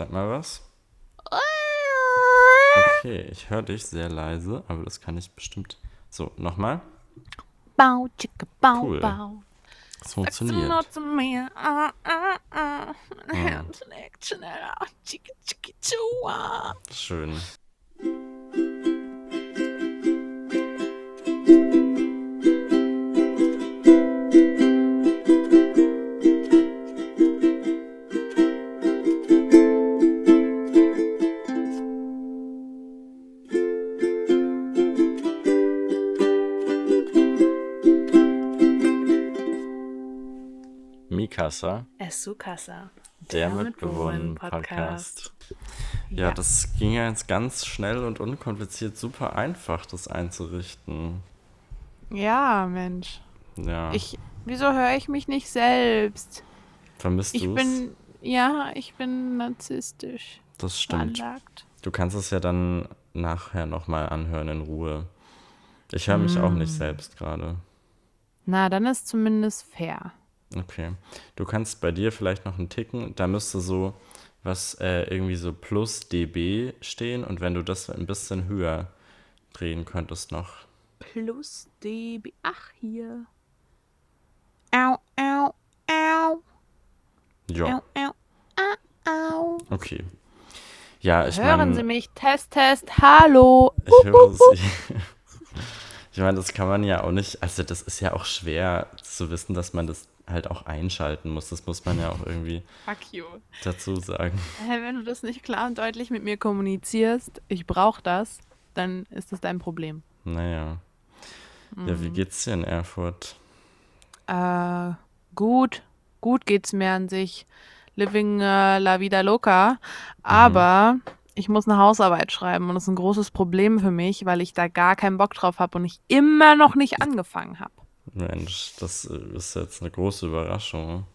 Sag mal was. Okay, ich höre dich sehr leise, aber das kann ich bestimmt. So, nochmal. Bau, chicka, bau, Cool. bau. Es Sagst du nur funktioniert. zu mir, ah, ah, ah. Mein. Herz schlägt schneller, chicka, chicka. Schön. Mikasa, Esukasa. der, Der Mitbewohnen-Podcast. Ja, Ja. das ging ja jetzt ganz schnell und unkompliziert, super einfach, das einzurichten. Ja, Mensch. Ja, Ich, wieso höre ich mich nicht selbst? vermisst Ich du's? bin, ja, ich bin narzisstisch Das stimmt. veranlagt. Du kannst es ja dann nachher nochmal anhören in Ruhe. Ich höre mich auch Mm. nicht selbst gerade. Na, dann ist zumindest fair. Okay. Du kannst bei dir vielleicht noch einen Ticken, da müsste so was äh, irgendwie so plus dB stehen und wenn du das ein bisschen höher drehen könntest noch. Plus dB. Ach, hier. Au, au, au. Ja, Au, au, au, au. okay. Ja, ich Hören meine, Sie mich? Test, Test, hallo. ich höre sie. Ich meine, das kann man ja auch nicht, also das ist ja auch schwer zu wissen, dass man das halt auch einschalten muss. Das muss man ja auch irgendwie dazu sagen. Hey, wenn du das nicht klar und deutlich mit mir kommunizierst, ich brauche das, dann ist das dein Problem. Naja. Ja, Mhm. wie geht's dir in Erfurt? Äh, gut. Gut geht's mir an sich. Living äh, la vida loca. Aber ich muss eine Hausarbeit schreiben und das ist ein großes Problem für mich, weil ich da gar keinen Bock drauf habe und ich immer noch nicht angefangen habe. Mensch, das äh, ist jetzt eine große Überraschung.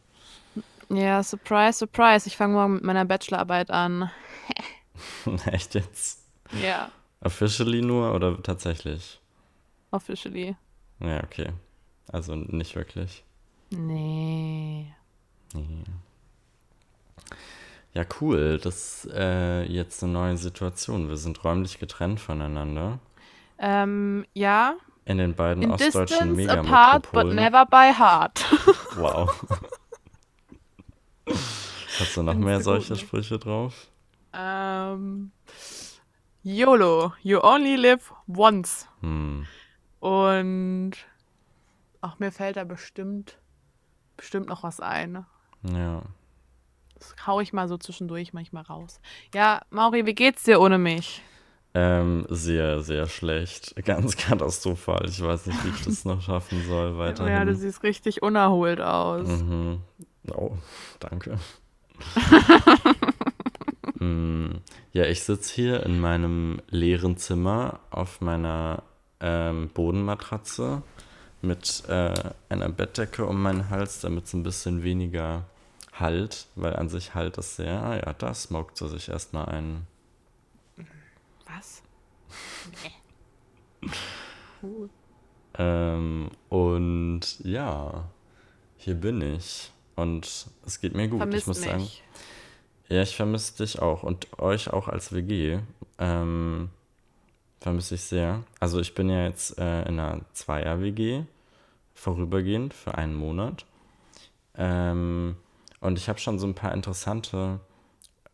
Ja, surprise, surprise. Ich fange morgen mit meiner Bachelorarbeit an. Echt jetzt? Ja, Officially nur oder tatsächlich? officially. Ja, okay. Also nicht wirklich. Nee. Nee. Ja, cool. Das ist äh, jetzt eine neue Situation. Wir sind räumlich getrennt voneinander. Ähm, ja, In den beiden in ostdeutschen distance apart, but never by heart. Wow. Hast du noch mehr solche ne? Sprüche drauf? ähm, YOLO, you only live once. Hm. Und ach, mir fällt da bestimmt, bestimmt noch was ein. Ja. Das hau ich mal so zwischendurch manchmal raus. Ja, Mauri, wie geht's dir ohne mich? Ähm, sehr, sehr schlecht. Ganz katastrophal. Ich weiß nicht, wie ich das noch schaffen soll weiterhin. Ja, du siehst richtig unerholt aus. Mhm. Oh, danke. Mm, ja, ich sitze hier in meinem leeren Zimmer auf meiner ähm, Bodenmatratze mit äh, einer Bettdecke um meinen Hals, damit es ein bisschen weniger halt, weil an sich halt es sehr, ah ja, da smoked sie sich erstmal ein. Was? Nee. Cool. Ähm, und ja, hier bin ich. Und es geht mir gut. ich Vermisst muss sagen, mich. Ja, ich vermisse dich auch und euch auch als WG. Ähm, vermisse ich sehr. Also ich bin ja jetzt äh, in einer Zweier-WG, vorübergehend für einen Monat. Ähm, und ich habe schon so ein paar interessante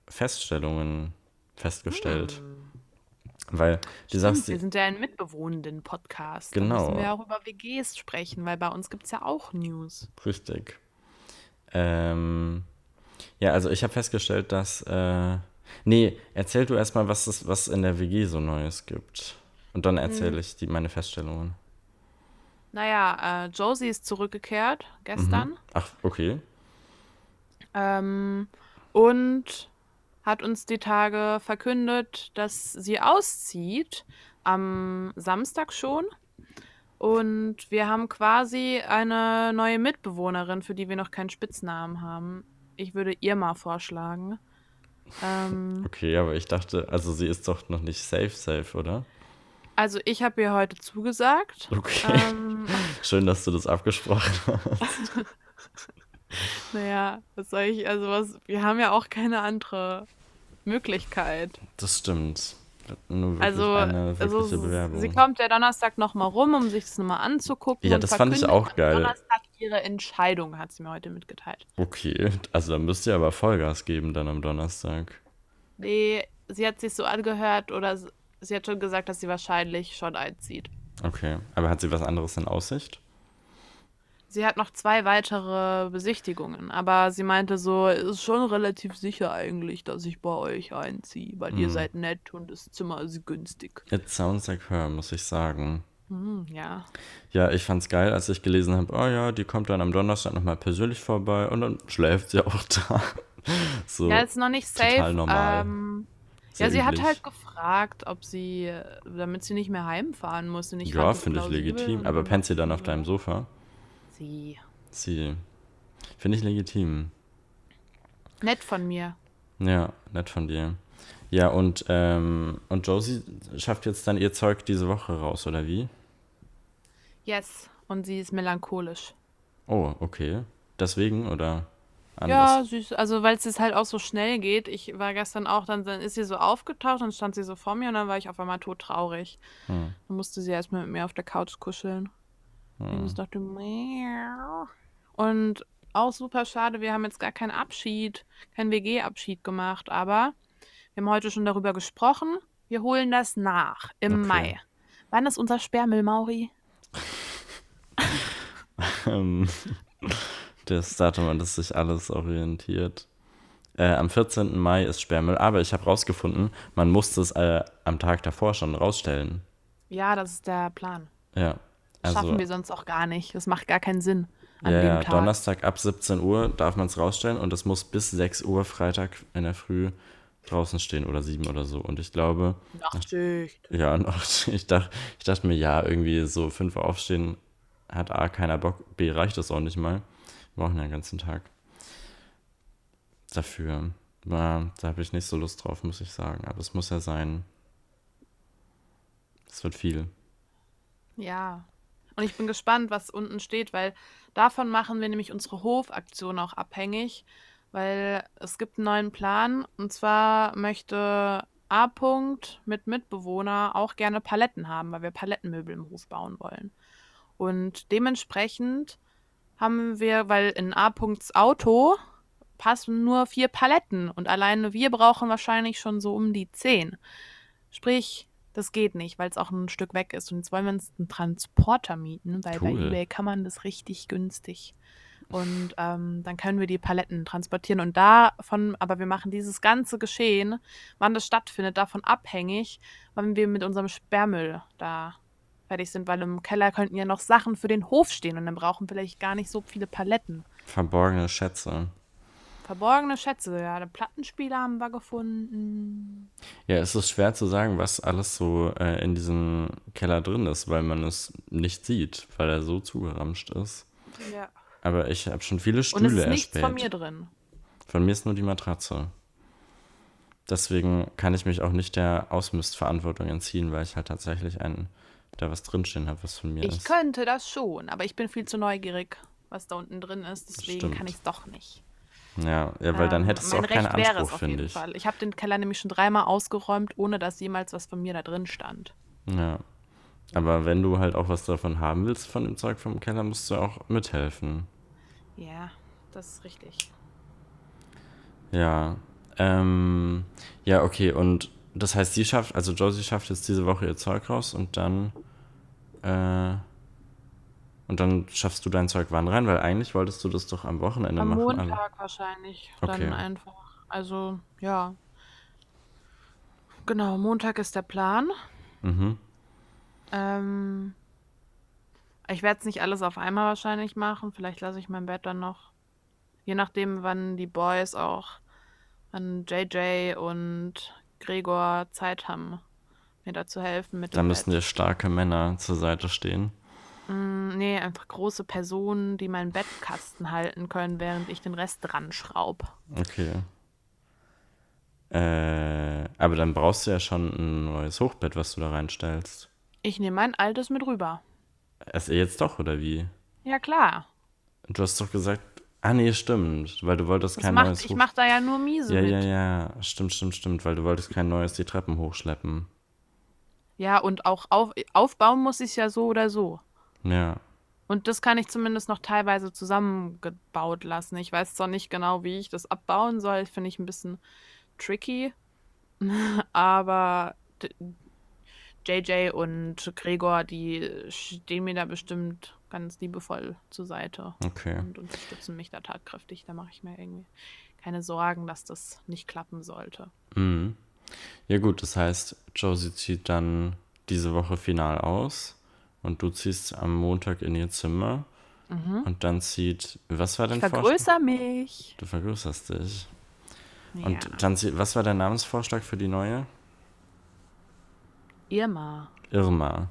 Feststellungen festgestellt. Weil du sagst, Stimmt, wir sind ja ein mitbewohnenden Podcast. Genau. Da müssen wir ja auch über WGs sprechen, weil bei uns gibt es ja auch News. Richtig. Ähm, ja, also ich habe festgestellt, dass. Äh, nee, erzähl du erstmal, was es was in der WG so Neues gibt. Und dann erzähle ich die, meine Feststellungen. Naja, äh, Josie ist zurückgekehrt gestern Mhm. Ach, okay. ähm, und hat uns die Tage verkündet, dass sie auszieht am Samstag schon. Und wir haben quasi eine neue Mitbewohnerin, für die wir noch keinen Spitznamen haben. Ich würde ihr mal vorschlagen. Ähm, Okay, aber ich dachte, also sie ist doch noch nicht safe, safe, oder? also ich habe ihr heute zugesagt. Okay. Ähm, Schön, dass du das abgesprochen hast. naja, was soll ich, also was, wir haben ja auch keine andere Möglichkeit. Das stimmt. Also, also sie kommt ja Donnerstag nochmal rum, um sich das nochmal anzugucken. Ja, das fand ich auch geil. Donnerstag ihre Entscheidung, hat sie mir heute mitgeteilt. Okay, also dann müsst ihr aber Vollgas geben dann am Donnerstag. Nee, sie hat sich so angehört oder sie hat schon gesagt, dass sie wahrscheinlich schon einzieht. Okay, aber hat sie was anderes in Aussicht? Sie hat noch zwei weitere Besichtigungen, aber sie meinte so, ist schon relativ sicher eigentlich, dass ich bei euch einziehe, weil ihr Hm. seid nett und das Zimmer ist günstig. It sounds like her, muss ich sagen. Hm, ja. Ja, ich fand's geil, als ich gelesen habe, oh ja, die kommt dann am Donnerstag nochmal persönlich vorbei und dann schläft sie auch da. So, Ja, ist noch nicht total safe. normal. Ähm, ja, sie hat üblich. halt gefragt, ob sie, äh, damit sie nicht mehr heimfahren muss. Und ich Ja, finde ich legitim. Aber pennt sie dann auf deinem so, Sofa? Sie. Sie. Finde ich legitim. Nett von mir. Ja, nett von dir. Ja, und, ähm, und Josie schafft jetzt dann ihr Zeug diese Woche raus, oder wie? Yes. Und sie ist melancholisch. Oh, okay. Deswegen oder Ja, anders? süß. Also, weil es jetzt halt auch so schnell geht. Ich war gestern auch, dann, dann ist sie so aufgetaucht, dann stand sie so vor mir und dann war ich auf einmal todtraurig. Hm, Dann musste sie erstmal mit mir auf der Couch kuscheln. Und ich dachte, miau. Und auch super schade, wir haben jetzt gar keinen Abschied, keinen WG-Abschied gemacht, aber wir haben heute schon darüber gesprochen. Wir holen das nach im Okay. Mai. Wann ist unser Sperrmüll, Mauri? Ähm, das Datum, an das sich alles orientiert. Äh, am 14. Mai ist Sperrmüll, aber ich habe rausgefunden, man musste es äh, am Tag davor schon rausstellen. Ja, das ist der Plan. Ja, also schaffen wir sonst auch gar nicht. Das macht gar keinen Sinn an ja, dem Tag. Donnerstag ab 17 Uhr darf man es rausstellen und es muss bis 6 Uhr Freitag in der Früh draußen stehen oder 7 oder so. Und ich glaube, Nachtschicht. ja, noch, ich, dachte, ich dachte mir, ja, irgendwie so 5 Uhr aufstehen hat A keiner Bock, B reicht das auch nicht mal. Wir brauchen ja den ganzen Tag dafür. Da habe ich nicht so Lust drauf, muss ich sagen. Aber es muss ja sein. Es wird viel. Ja. Und ich bin gespannt, was unten steht, weil davon machen wir nämlich unsere Hofaktion auch abhängig, weil es gibt einen neuen Plan und zwar möchte A. -Punkt mit Mitbewohner auch gerne Paletten haben, weil wir Palettenmöbel im Hof bauen wollen. Und dementsprechend haben wir, weil in A. Punkts Auto passen nur vier Paletten und alleine wir brauchen wahrscheinlich schon so um die zehn. Sprich, das geht nicht, weil es auch ein Stück weg ist. Und jetzt wollen wir uns einen Transporter mieten, weil bei Cool. eBay kann man das richtig günstig. Und ähm, dann können wir die Paletten transportieren. Und davon, aber wir machen dieses ganze Geschehen, wann das stattfindet, davon abhängig, wann wir mit unserem Sperrmüll da fertig sind, weil im Keller könnten ja noch Sachen für den Hof stehen und dann brauchen wir vielleicht gar nicht so viele Paletten. Verborgene Schätze. Verborgene Schätze, ja. Den Plattenspieler haben wir gefunden. Ja, es ist schwer zu sagen, was alles so äh, in diesem Keller drin ist, weil man es nicht sieht, weil er so zugeramscht ist. Ja. Aber ich habe schon viele Und es Stühle ist nichts erspäht. von mir drin. Von mir ist nur die Matratze. Deswegen kann ich mich auch nicht der Ausmistverantwortung entziehen, weil ich halt tatsächlich einen, da was drinstehen habe, was von mir Ich ist. könnte das schon, aber ich bin viel zu neugierig, was da unten drin ist. Deswegen Stimmt. kann ich es doch nicht. Ja, ja, weil dann Ähm, hättest du auch keinen Recht wäre es Anspruch, finde ich. Fall. Ich habe den Keller nämlich schon dreimal ausgeräumt, ohne dass jemals was von mir da drin stand. Ja. Aber wenn du halt auch was davon haben willst, von dem Zeug vom Keller, musst du auch mithelfen. Ja, das ist richtig. Ja. Ähm, ja, okay, und das heißt, sie schafft, also Josie schafft jetzt diese Woche ihr Zeug raus und dann, äh, und dann schaffst du dein Zeug wann rein? Weil eigentlich wolltest du das doch am Wochenende Am machen. alle. Montag wahrscheinlich. Okay. Dann einfach. Also, ja. Genau, Montag ist der Plan. Mhm. Ähm, ich werde es nicht alles auf einmal wahrscheinlich machen. Vielleicht lasse ich mein Bett dann noch. Je nachdem, wann die Boys auch, wann JJ und Gregor Zeit haben, mir da zu helfen mit Da müssen dir starke Männer zur Seite stehen. Mm, nee, einfach große Personen, die meinen Bettkasten halten können, während ich den Rest dran schraub. Okay. Äh, aber dann brauchst du ja schon ein neues Hochbett, was du da reinstellst. Ich nehme mein altes mit rüber. Erst jetzt doch, oder wie? Ja, klar. Du hast doch gesagt, Ah, nee, stimmt, weil du wolltest Das kein macht, neues ich mach da ja nur miese Ja, mit. ja, ja, stimmt, stimmt, stimmt, weil du wolltest kein neues die Treppen hochschleppen. Ja, und auch auf, aufbauen muss ich ja so oder so. Ja, Und das kann ich zumindest noch teilweise zusammengebaut lassen. Ich weiß zwar nicht genau, wie ich das abbauen soll, finde ich ein bisschen tricky. Aber JJ und Gregor, die stehen mir da bestimmt ganz liebevoll zur Seite okay. und unterstützen mich da tatkräftig. Da mache ich mir irgendwie keine Sorgen, dass das nicht klappen sollte. Mhm. Ja gut, das heißt, Josie zieht dann diese Woche final aus und du ziehst am Montag in ihr Zimmer und dann zieht, was war Mhm. Ich dein Vorschlag? vergrößere mich. Du vergrößerst dich. Ja. Und dann zieht, was war der Namensvorschlag für die neue? Irma. Irma.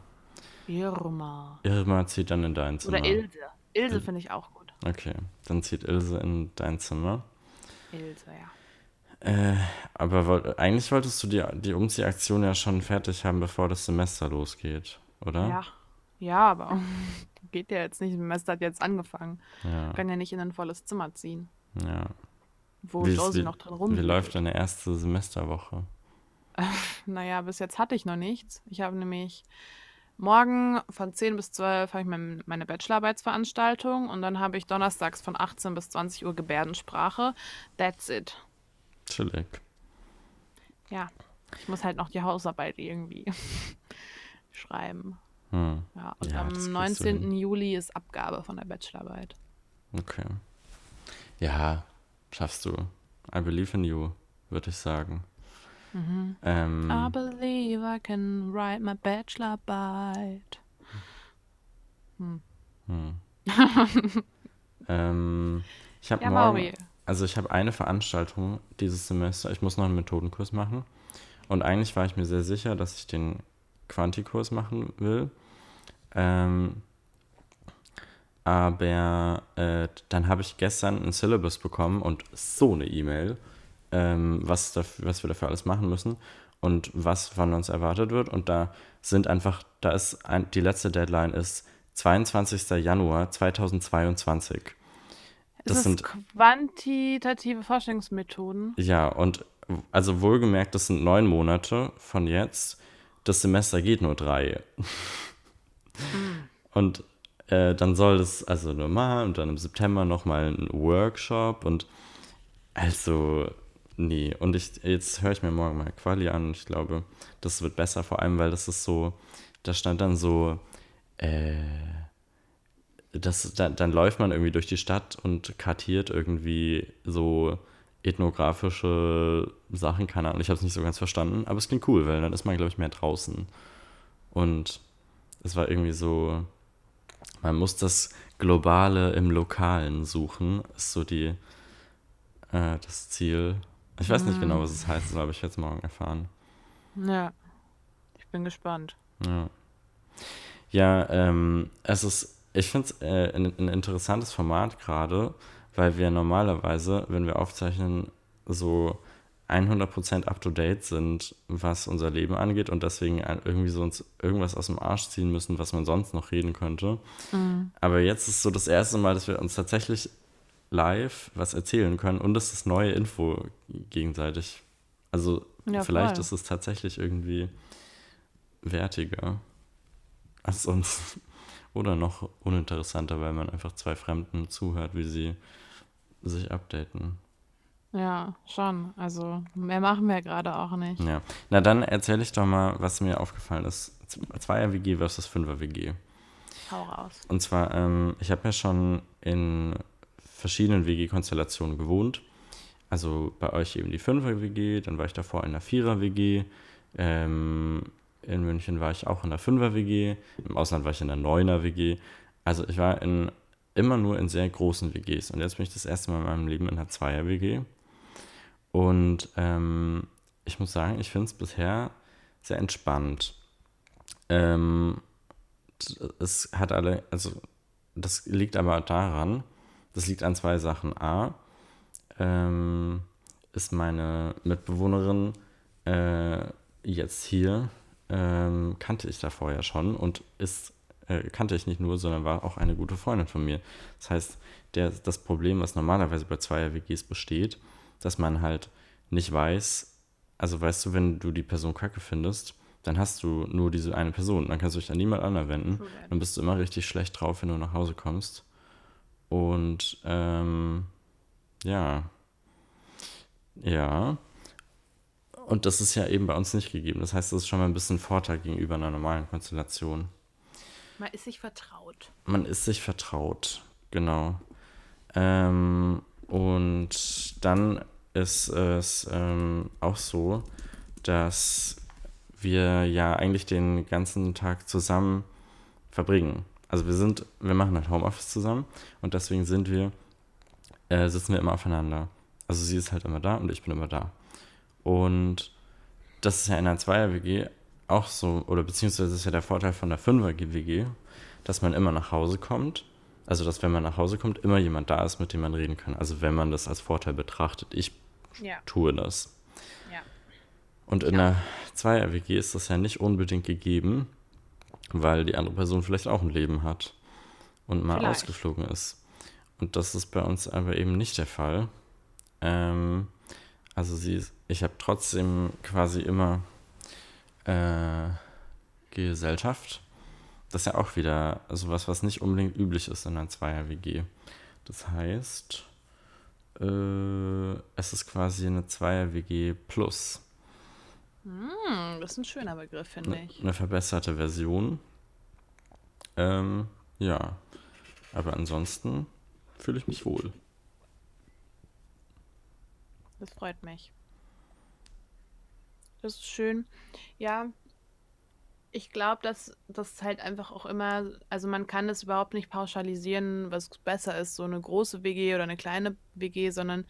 Irma. Irma zieht dann in dein Zimmer. Oder Ilse. Ilse finde ich auch gut. Okay, dann zieht Ilse in dein Zimmer. Ilse, ja. Äh, aber woll- eigentlich wolltest du die, die Umziehaktion ja schon fertig haben, bevor das Semester losgeht, oder? Ja. Ja, aber geht ja jetzt nicht. Das Semester hat jetzt angefangen. Ja, Kann ja nicht in ein volles Zimmer ziehen, ja. wo Wie ist- Josie wie- noch drin Wie rumliegt. läuft deine erste Semesterwoche? Naja, bis jetzt hatte ich noch nichts. Ich habe nämlich morgen von 10 bis 12 habe ich mein, meine Bachelorarbeitsveranstaltung und dann habe ich donnerstags von 18 bis 20 Uhr Gebärdensprache. That's it. Chillig. Ja, ich muss halt noch die Hausarbeit irgendwie schreiben. Hm, Ja, und Ja, am das kriegst du 19. hin. Juli ist Abgabe von der Bachelorarbeit. okay. Ja, schaffst du. I believe in you, würde ich sagen. Ähm, I believe I can write my Bachelorarbeit. ähm, ich habe Ja, morgen, Mauri. also ich habe eine Veranstaltung dieses Semester. Ich muss noch einen Methodenkurs machen. Und eigentlich war ich mir sehr sicher, dass ich den Quantikurs machen will. Ähm, aber äh, dann habe ich gestern ein Syllabus bekommen und so eine E-Mail, ähm, was, dafür, was wir dafür alles machen müssen und was von uns erwartet wird. Und da sind einfach, da ist ein, die letzte Deadline ist 22. Januar 2022. Das ist sind- es quantitative Forschungsmethoden? Ja, und also wohlgemerkt, das sind neun Monate von jetzt. Das Semester geht nur drei. Und äh, dann soll das also normal und dann im September nochmal ein Workshop und also nee. Und ich jetzt höre ich mir morgen mal Quali an und ich glaube, das wird besser, vor allem, weil das ist so, da stand dann so, äh, das, dann, dann läuft man irgendwie durch die Stadt und kartiert irgendwie so ethnografische Sachen, keine Ahnung, ich habe es nicht so ganz verstanden, aber es klingt cool, weil dann ist man, glaube ich, mehr draußen. Und es war irgendwie so, man muss das Globale im Lokalen suchen, ist so die, äh, das Ziel. Ich weiß nicht genau, was es heißt, das habe ich jetzt morgen erfahren. Ja. Ich bin gespannt. Ja, ja ähm, es ist, ich finde es äh, ein, ein interessantes Format gerade, weil wir normalerweise, wenn wir aufzeichnen, so 100% up-to-date sind, was unser Leben angeht und deswegen irgendwie so uns irgendwas aus dem Arsch ziehen müssen, was man sonst noch reden könnte. Aber jetzt ist so das erste Mal, dass wir uns tatsächlich live was erzählen können und es ist neue Info gegenseitig. Also Ja, vielleicht voll. ist es tatsächlich irgendwie wertiger als sonst. Oder noch uninteressanter, weil man einfach zwei Fremden zuhört, wie sie sich updaten. Ja, schon. Also mehr machen wir gerade auch nicht. Ja. Na dann erzähle ich doch mal, was mir aufgefallen ist. Zweier-WG versus Fünfer-WG. Hau raus. Und zwar, ähm, ich habe ja schon in verschiedenen WG-Konstellationen gewohnt. Also bei euch eben die Fünfer-WG, dann war ich davor in der Vierer-WG. Ähm, in München war ich auch in der Fünfer-WG. Im Ausland war ich in der Neuner-WG. Also ich war in, immer nur in sehr großen WGs. Und jetzt bin ich das erste Mal in meinem Leben in einer Zweier-WG. Und ähm, ich muss sagen, ich finde es bisher sehr entspannt. Ähm, es hat alle, also das liegt aber daran, das liegt an zwei Sachen. A, ähm, ist meine Mitbewohnerin äh, jetzt hier, ähm, kannte ich da vorher schon und ist äh, kannte ich nicht nur, sondern war auch eine gute Freundin von mir. Das heißt, der, das Problem, was normalerweise bei Zweier-WGs besteht, dass man halt nicht weiß, also weißt du, wenn du die Person kacke findest, dann hast du nur diese eine Person. Dann kannst du dich an niemand anderen wenden. Dann bist du immer richtig schlecht drauf, wenn du nach Hause kommst. Und ähm, ja. Ja. Und das ist ja eben bei uns nicht gegeben. Das heißt, das ist schon mal ein bisschen Vorteil gegenüber einer normalen Konstellation. Man ist sich vertraut. Man ist sich vertraut, genau. Ähm, und dann ist es ähm, auch so, dass wir ja eigentlich den ganzen Tag zusammen verbringen. Also wir sind, wir machen halt Homeoffice zusammen und deswegen sind wir, äh, sitzen wir immer aufeinander. Also sie ist halt immer da und ich bin immer da. Und das ist ja in einer Zweier-WG auch so, oder beziehungsweise ist ja der Vorteil von der Fünfer-WG, dass man immer nach Hause kommt. Also, dass wenn man nach Hause kommt, immer jemand da ist, mit dem man reden kann. Also, wenn man das als Vorteil betrachtet. Ich ja. tue das. Ja. Und in ja. einer Zweier-WG ist das ja nicht unbedingt gegeben, weil die andere Person vielleicht auch ein Leben hat und mal vielleicht. ausgeflogen ist. Und das ist bei uns aber eben nicht der Fall. Ähm, also sie ist, ich habe trotzdem quasi immer äh, Gesellschaft. Das ist ja auch wieder sowas, was nicht unbedingt üblich ist in einer Zweier-WG. Das heißt, äh, es ist quasi eine Zweier-WG plus. Mm, das ist ein schöner Begriff, finde ne, ich. Eine verbesserte Version. Ähm, ja. Aber ansonsten fühle ich mich wohl. Das freut mich. Das ist schön. Ja, ich glaube, dass das halt einfach auch immer, also man kann es überhaupt nicht pauschalisieren, was besser ist, so eine große WG oder eine kleine WG, sondern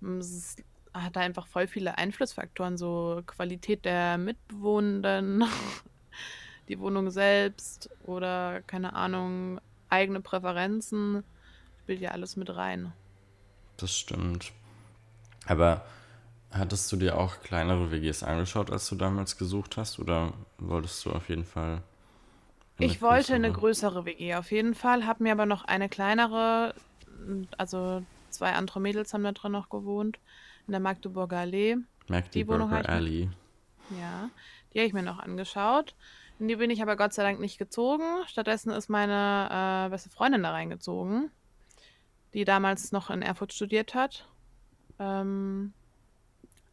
mm, es hat da einfach voll viele Einflussfaktoren, so Qualität der Mitbewohnenden, die Wohnung selbst oder keine Ahnung, eigene Präferenzen, spielt ja alles mit rein. Das stimmt. Aber hattest du dir auch kleinere WGs angeschaut, als du damals gesucht hast? Oder wolltest du auf jeden Fall. Ich wollte eine größere WG auf jeden Fall, habe mir aber noch eine kleinere, also zwei andere Mädels haben da drin noch gewohnt, in der Magdeburger Allee. Magdeburger Allee. Ja, die habe ich mir noch angeschaut. In die bin ich aber Gott sei Dank nicht gezogen. Stattdessen ist meine äh, beste Freundin da reingezogen, die damals noch in Erfurt studiert hat. Ähm,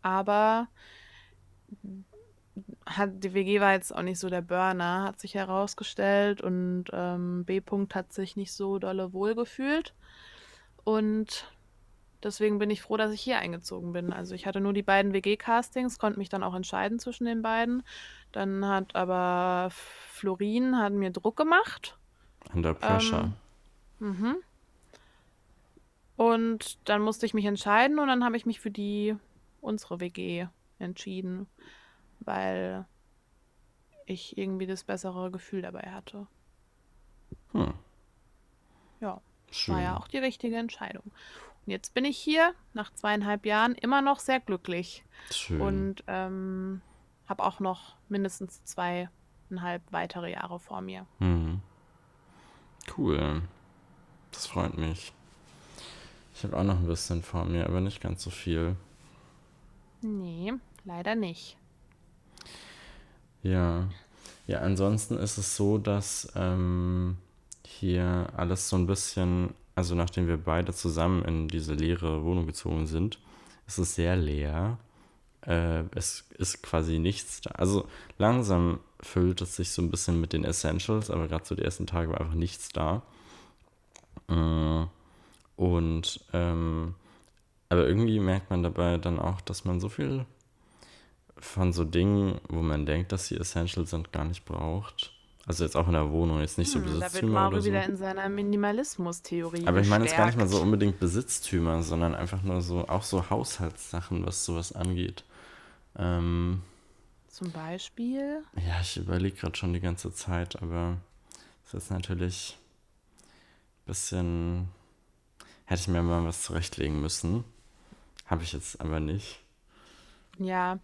aber hat, die WG war jetzt auch nicht so der Burner, hat sich herausgestellt und ähm, B. -Punkt hat sich nicht so dolle wohlgefühlt. Und deswegen bin ich froh, dass ich hier eingezogen bin. Also ich hatte nur die beiden WG-Castings, konnte mich dann auch entscheiden zwischen den beiden. Dann hat aber Florin hat mir Druck gemacht. Under pressure. Ähm, mhm. Und dann musste ich mich entscheiden und dann habe ich mich für die unsere WG entschieden, weil ich irgendwie das bessere Gefühl dabei hatte. Hm. Ja, Schön. war ja auch die richtige Entscheidung. Und jetzt bin ich hier nach zweieinhalb Jahren immer noch sehr glücklich. Schön. Und ähm, habe auch noch mindestens zweieinhalb weitere Jahre vor mir. Hm. Cool. Das freut mich. Ich habe auch noch ein bisschen vor mir, aber nicht ganz so viel. Nee, leider nicht. Ja. Ja, ansonsten ist es so, dass ähm, hier alles so ein bisschen, also nachdem wir beide zusammen in diese leere Wohnung gezogen sind, ist es sehr leer. Äh, es ist quasi nichts da. Also langsam füllt es sich so ein bisschen mit den Essentials, aber gerade so die ersten Tage war einfach nichts da. Äh, und ähm, aber irgendwie merkt man dabei dann auch, dass man so viel von so Dingen, wo man denkt, dass sie essential sind, gar nicht braucht. Also jetzt auch in der Wohnung, jetzt nicht hm, so Besitztümer da wird Mauro so. wieder in seiner Minimalismus-Theorie Aber ich meine jetzt gar nicht mal so unbedingt Besitztümer, sondern einfach nur so, auch so Haushaltssachen, was sowas angeht. Ähm, Zum Beispiel? Ja, ich überlege gerade schon die ganze Zeit, aber es ist natürlich ein bisschen, hätte ich mir mal was zurechtlegen müssen. Habe ich jetzt aber nicht. Ja,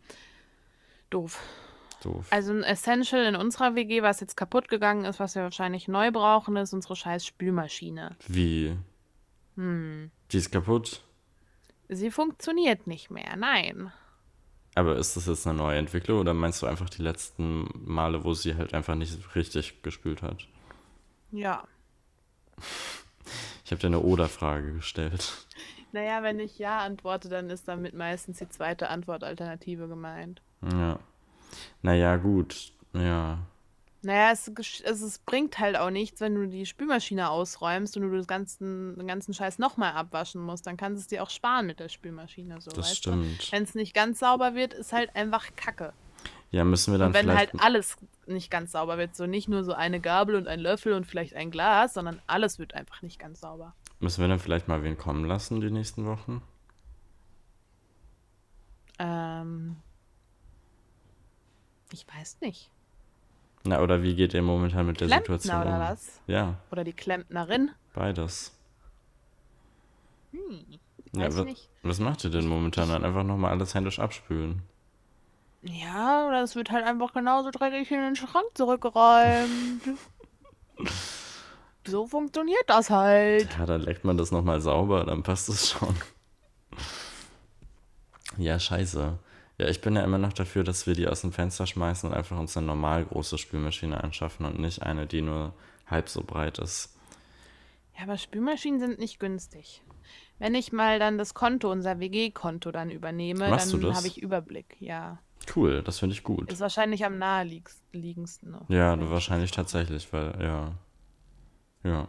doof. doof. Also ein Essential in unserer WG, was jetzt kaputt gegangen ist, was wir wahrscheinlich neu brauchen, ist unsere scheiß Spülmaschine. Wie? Hm. Die ist kaputt? Sie funktioniert nicht mehr, nein. Aber ist das jetzt eine neue Entwicklung oder meinst du einfach die letzten Male, wo sie halt einfach nicht richtig gespült hat? Ja. Ich habe dir eine Oder-Frage gestellt. Naja, wenn ich Ja antworte, dann ist damit meistens die zweite Antwortalternative gemeint. Ja. Naja, gut. Ja. Naja, es, es, es bringt halt auch nichts, wenn du die Spülmaschine ausräumst und du das ganzen, den ganzen Scheiß nochmal abwaschen musst. Dann kannst du es dir auch sparen mit der Spülmaschine. So, Das weißt stimmt. Wenn es nicht ganz sauber wird, ist halt einfach Kacke. Ja, müssen wir dann Und wenn vielleicht. halt alles nicht ganz sauber wird, so nicht nur so eine Gabel und ein Löffel und vielleicht ein Glas, sondern alles wird einfach nicht ganz sauber. Müssen wir dann vielleicht mal wen kommen lassen die nächsten Wochen? Ähm, ich weiß nicht. Na, oder wie geht ihr momentan mit der Klempner Situation oder um? was? Ja, Oder die Klempnerin? beides. Hm, Ja, weiß wa- nicht. Was macht ihr denn momentan? Dann einfach nochmal alles händisch abspülen. Ja, oder es wird halt einfach genauso dreckig in den Schrank zurückgeräumt. so funktioniert das halt. Ja, dann leckt man das nochmal sauber, dann passt es schon. Ja, scheiße. Ja, ich bin ja immer noch dafür, dass wir die aus dem Fenster schmeißen und einfach uns eine normal große Spülmaschine anschaffen und nicht eine, die nur halb so breit ist. Ja, aber Spülmaschinen sind nicht günstig. Wenn ich mal dann das Konto, unser WG-Konto dann übernehme, Machst dann habe ich Überblick. Ja. Cool, das finde ich gut. Ist wahrscheinlich am naheliegendsten. Ja, wahrscheinlich tatsächlich, weil, ja. Ja.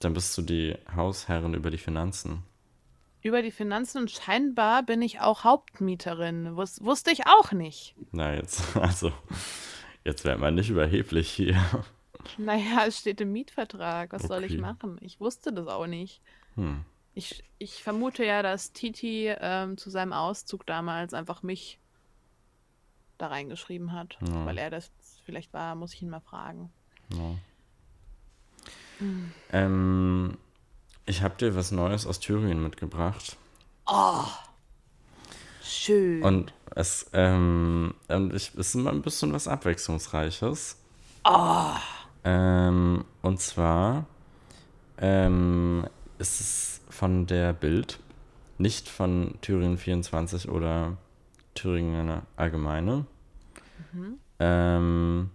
Dann bist du die Hausherrin über die Finanzen. Über die Finanzen und scheinbar bin ich auch Hauptmieterin. Wus wusste ich auch nicht. Na, jetzt, also, jetzt wäre man nicht überheblich hier. Naja, es steht im Mietvertrag. Was soll ich Okay. machen? Ich wusste das auch nicht. Hm. Ich, ich vermute ja, dass Titi ähm, zu seinem Auszug damals einfach mich da reingeschrieben hat. Ja. Weil er das vielleicht war, muss ich ihn mal fragen. Ja. Ähm, ich habe dir was Neues aus Thüringen mitgebracht. Schön. Und es, ähm, und ich, es ist mal ein bisschen was Abwechslungsreiches. Ähm, und zwar ähm, ist es von der Bild, nicht von Thüringen 24 oder Thüringen Allgemeine. Ähm,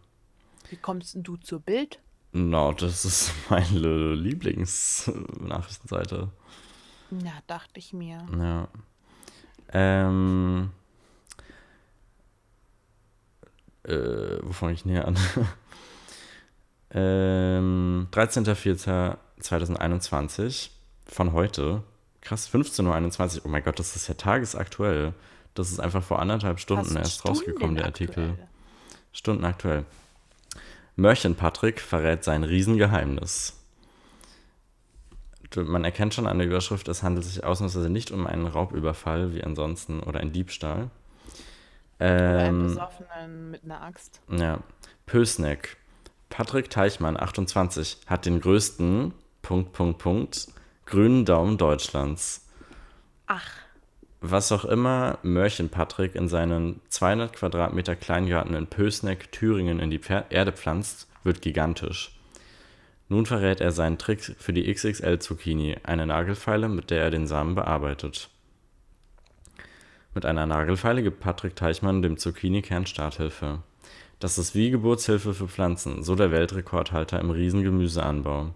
Wie kommst denn du zur Bild? No, das ist meine Lieblingsnachrichtenseite. Na, dachte ich mir. Ja. Ähm. Äh, wo fange ich näher an? ähm, 13.04.2021 von heute. Krass, 15.21 Uhr. Oh mein Gott, das ist ja tagesaktuell. Das ist einfach vor anderthalb Stunden Fast erst rausgekommen, der Artikel. stundenaktuell. Stundenaktuell. Mörchen Patrick verrät sein Riesengeheimnis. Man erkennt schon an der Überschrift, es handelt sich ausnahmsweise nicht um einen Raubüberfall wie ansonsten oder einen Diebstahl. Oder einen Ähm, Besoffenen mit einer Axt. ja. Pösneck. Patrick Teichmann, 28, hat den größten, Punkt, Punkt, Punkt, grünen Daumen Deutschlands. Ach, Was auch immer Mörchen Patrick in seinen 200 Quadratmeter Kleingarten in Pösneck, Thüringen in die Erde pflanzt, wird gigantisch. Nun verrät er seinen Trick für die XXL-Zucchini, eine Nagelfeile, mit der er den Samen bearbeitet. Mit einer Nagelfeile gibt Patrick Teichmann dem Zucchini-Kern Starthilfe. Das ist wie Geburtshilfe für Pflanzen, so der Weltrekordhalter im Riesengemüseanbau.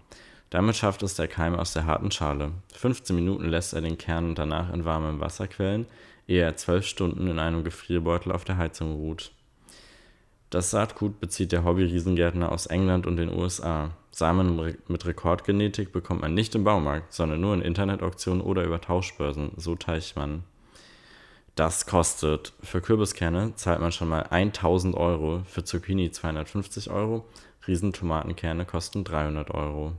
Damit schafft es der Keim aus der harten Schale. 15 Minuten lässt er den Kern danach in warmem Wasser quellen, ehe er 12 Stunden in einem Gefrierbeutel auf der Heizung ruht. Das Saatgut bezieht der Hobby-Riesengärtner aus England und den USA. Samen mit Rekordgenetik bekommt man nicht im Baumarkt, sondern nur in Internetauktionen oder über Tauschbörsen, so Teichmann. Das kostet. Für Kürbiskerne zahlt man schon mal 1000 Euro, für Zucchini 250 Euro, Riesentomatenkerne kosten 300 Euro.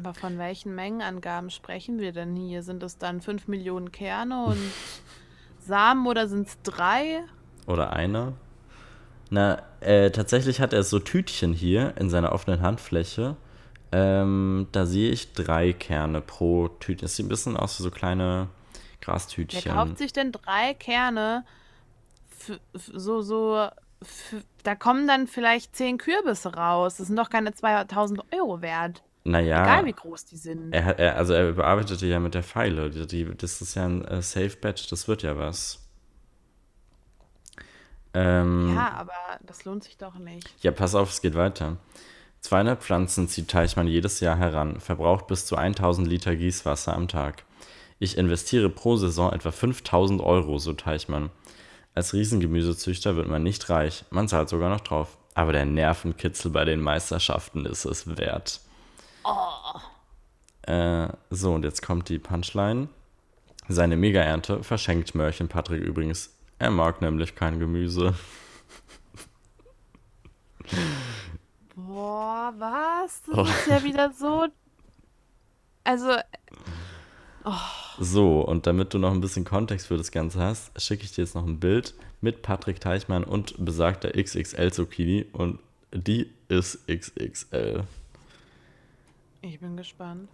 Aber von welchen Mengenangaben sprechen wir denn hier? Sind es dann 5 Millionen Kerne und Samen oder sind es drei? Oder einer. Na, äh, tatsächlich hat er so Tütchen hier in seiner offenen Handfläche. Ähm, da sehe ich drei Kerne pro Tütchen. Das sieht ein bisschen aus wie so kleine Wer Grastütchen. kauft sich denn drei Kerne so, so da kommen dann vielleicht zehn Kürbisse raus. Das sind doch keine 2000 Euro wert. Naja, Egal wie groß die sind. er, er, also er bearbeitete ja mit der Pfeile. Die, die, das ist ja ein äh, Safe Bet, das wird ja was. Ähm, Ja, aber das lohnt sich doch nicht. Ja, pass auf, es geht weiter. 200 Pflanzen zieht Teichmann jedes Jahr heran, verbraucht bis zu 1000 Liter Gießwasser am Tag. Ich investiere pro Saison etwa 5000 Euro, so Teichmann. Als Riesengemüsezüchter wird man nicht reich, man zahlt sogar noch drauf. Aber der Nervenkitzel bei den Meisterschaften ist es wert. Äh, so, und jetzt kommt die Punchline. Seine Mega-Ernte verschenkt Mörchen Patrick übrigens. Er mag nämlich kein Gemüse. Boah, was? Das Oh. ist ja wieder so. Also, So, und damit du noch ein bisschen Kontext für das Ganze hast, schicke ich dir jetzt noch ein Bild mit Patrick Teichmann und besagter XXL Zucchini und die ist XXL. ich bin gespannt.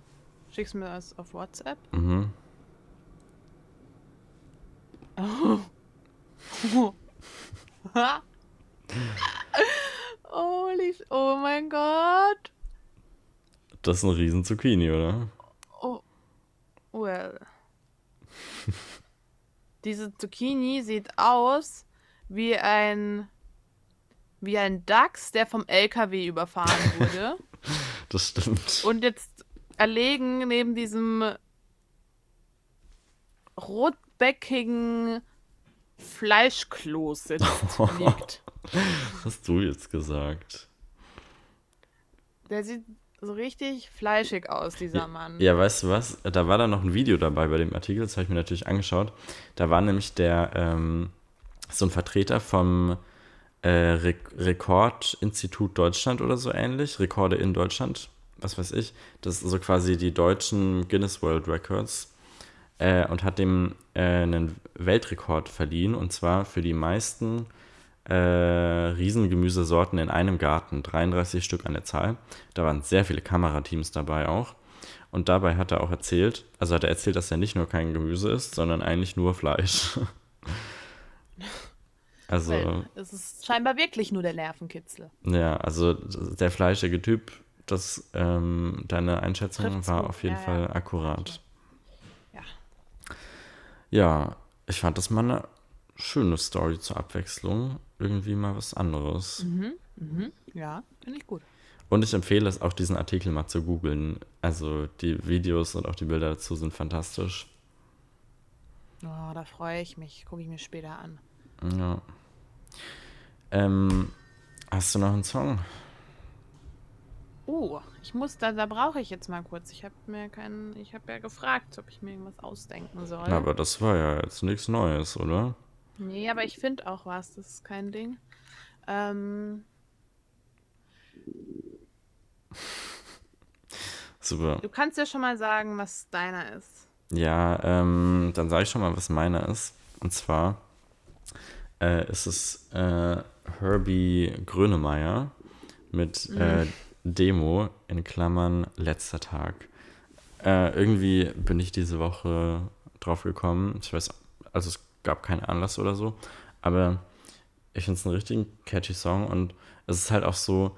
Schickst du mir das auf WhatsApp? Mhm. Holy, sh- oh mein Gott. Das ist ein riesen Zucchini, oder? Oh, well. Diese Zucchini sieht aus wie ein wie ein Dachs, der vom LKW überfahren wurde Das stimmt. und jetzt erlegen neben diesem rotbäckigen Fleischkloß sitzt, liegt. Was hast du jetzt gesagt? Der sieht so richtig fleischig aus, dieser Mann. Ja, weißt du was? Da war da noch ein Video dabei bei dem Artikel, das habe ich mir natürlich angeschaut. Da war nämlich der, ähm, so ein Vertreter vom äh, Re Rekordinstitut Deutschland oder so ähnlich, Rekorde in Deutschland, was weiß ich. Das ist so quasi die deutschen Guinness World Records äh, und hat dem äh, einen Weltrekord verliehen und zwar für die meisten äh, Riesengemüsesorten in einem Garten, 33 Stück an der Zahl. Da waren sehr viele Kamerateams dabei auch. Und dabei hat er auch erzählt, also hat er erzählt, dass er nicht nur kein Gemüse isst, sondern eigentlich nur Fleisch. also, Weil Es ist scheinbar wirklich nur der Nervenkitzel. ja, also der fleischige Typ, das, ähm, deine Einschätzung Trifft's war gut. auf jeden Ja, Fall ja. akkurat. Ja. Ja, ich fand das mal eine schöne Story zur Abwechslung. Irgendwie mal was anderes. Mhm. Ja, finde ich gut. Und ich empfehle es auch, diesen Artikel mal zu googeln. Also die Videos und auch die Bilder dazu sind fantastisch. Oh, da freue ich mich. Gucke ich mir später an. Ja. Ähm, hast du noch einen Song? Oh, ich muss, da, da brauche ich jetzt mal kurz. Ich habe mir keinen, ich habe ja gefragt, ob ich mir irgendwas ausdenken soll. Aber das war ja jetzt nichts Neues, oder? Nee, aber ich finde auch was, das ist kein Ding. Ähm, Super. du kannst ja schon mal sagen, was deiner ist. Ja, ähm, dann sage ich schon mal, was meiner ist. Und zwar äh, ist es äh, Herbie Grönemeyer mit äh, Demo in Klammern letzter Tag. Äh, irgendwie bin ich diese Woche drauf gekommen. Ich weiß, also es gab keinen Anlass oder so, aber ich finde es einen richtigen catchy Song und es ist halt auch so,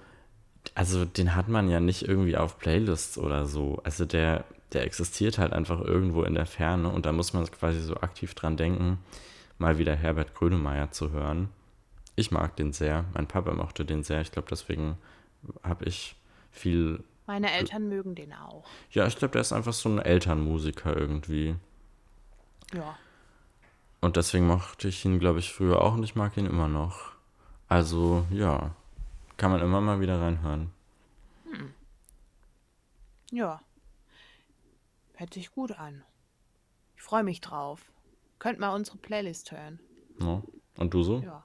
also den hat man ja nicht irgendwie auf Playlists oder so. Also der, der existiert halt einfach irgendwo in der Ferne und da muss man quasi so aktiv dran denken, mal wieder Herbert Grönemeyer zu hören. Ich mag den sehr, mein Papa mochte den sehr. Ich glaube, deswegen habe ich viel. Meine Eltern mögen den auch. Ja, ich glaube, der ist einfach so ein Elternmusiker irgendwie. Ja. Und deswegen mochte ich ihn, glaube ich, früher auch und ich mag ihn immer noch. Also, ja, kann man immer mal wieder reinhören. Ja. Hört sich gut an. Ich freue mich drauf. Könnt mal unsere Playlist hören. No? Und du so? Ja.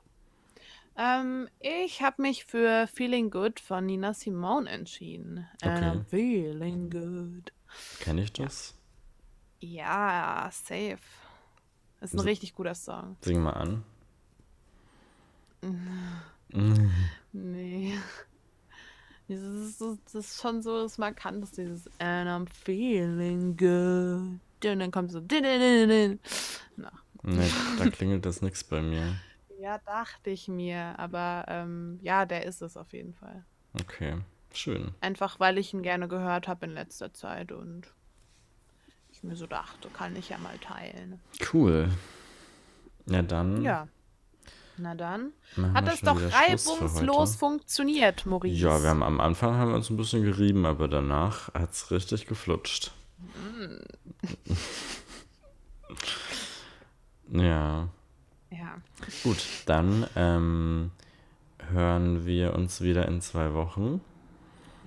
Ähm, ich habe mich für Feeling Good von Nina Simone entschieden. And I'm feeling good. Kenne ich das? Ja, safe. Ist ein So- richtig guter Song. Sing mal an. Nee. Das ist, so- das ist schon so das Markanteste, dieses And I'm feeling good. Und dann kommt so. Na, Nee, da klingelt das nix bei mir. Ja, dachte ich mir. Aber ähm, ja, der ist es auf jeden Fall. Okay, schön. Einfach weil ich ihn gerne gehört habe in letzter Zeit und ich mir so dachte, kann ich ja mal teilen. Cool. Ja, dann. Ja. Na dann. Hat schon doch reibungslos funktioniert, Maurice. Ja, wir haben am Anfang haben wir uns ein bisschen gerieben, aber danach hat es richtig geflutscht. ja, Ja. gut, dann ähm, hören wir uns wieder in zwei Wochen.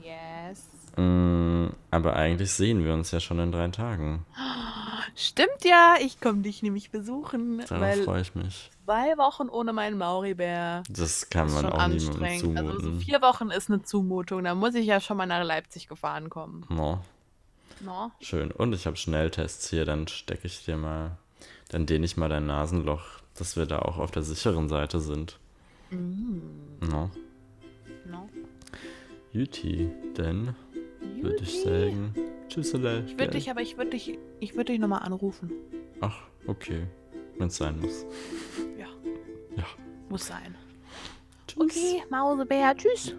Yes. Mm, aber eigentlich sehen wir uns ja schon in drei Tagen. Stimmt ja, ich komme dich nämlich besuchen, Darauf freue ich mich. zwei Wochen ohne meinen Mauribär Das kann man schon auch niemandem anstrengend. Also so zumuten. vier Wochen ist eine Zumutung. Da muss ich ja schon mal nach Leipzig gefahren kommen. No, No? schön. Und ich habe Schnelltests hier, dann stecke ich dir mal, dann dehne ich mal dein Nasenloch, dass wir da auch auf der sicheren Seite sind. No. No? Juti, denn würde ich sagen, tschüssele. Ich würde dich, aber ich würde dich, ich würde dich nochmal anrufen. Ach, okay, wenn es sein muss. Ja, Ja, muss sein. tschüss. Okay, Mausebär, tschüss.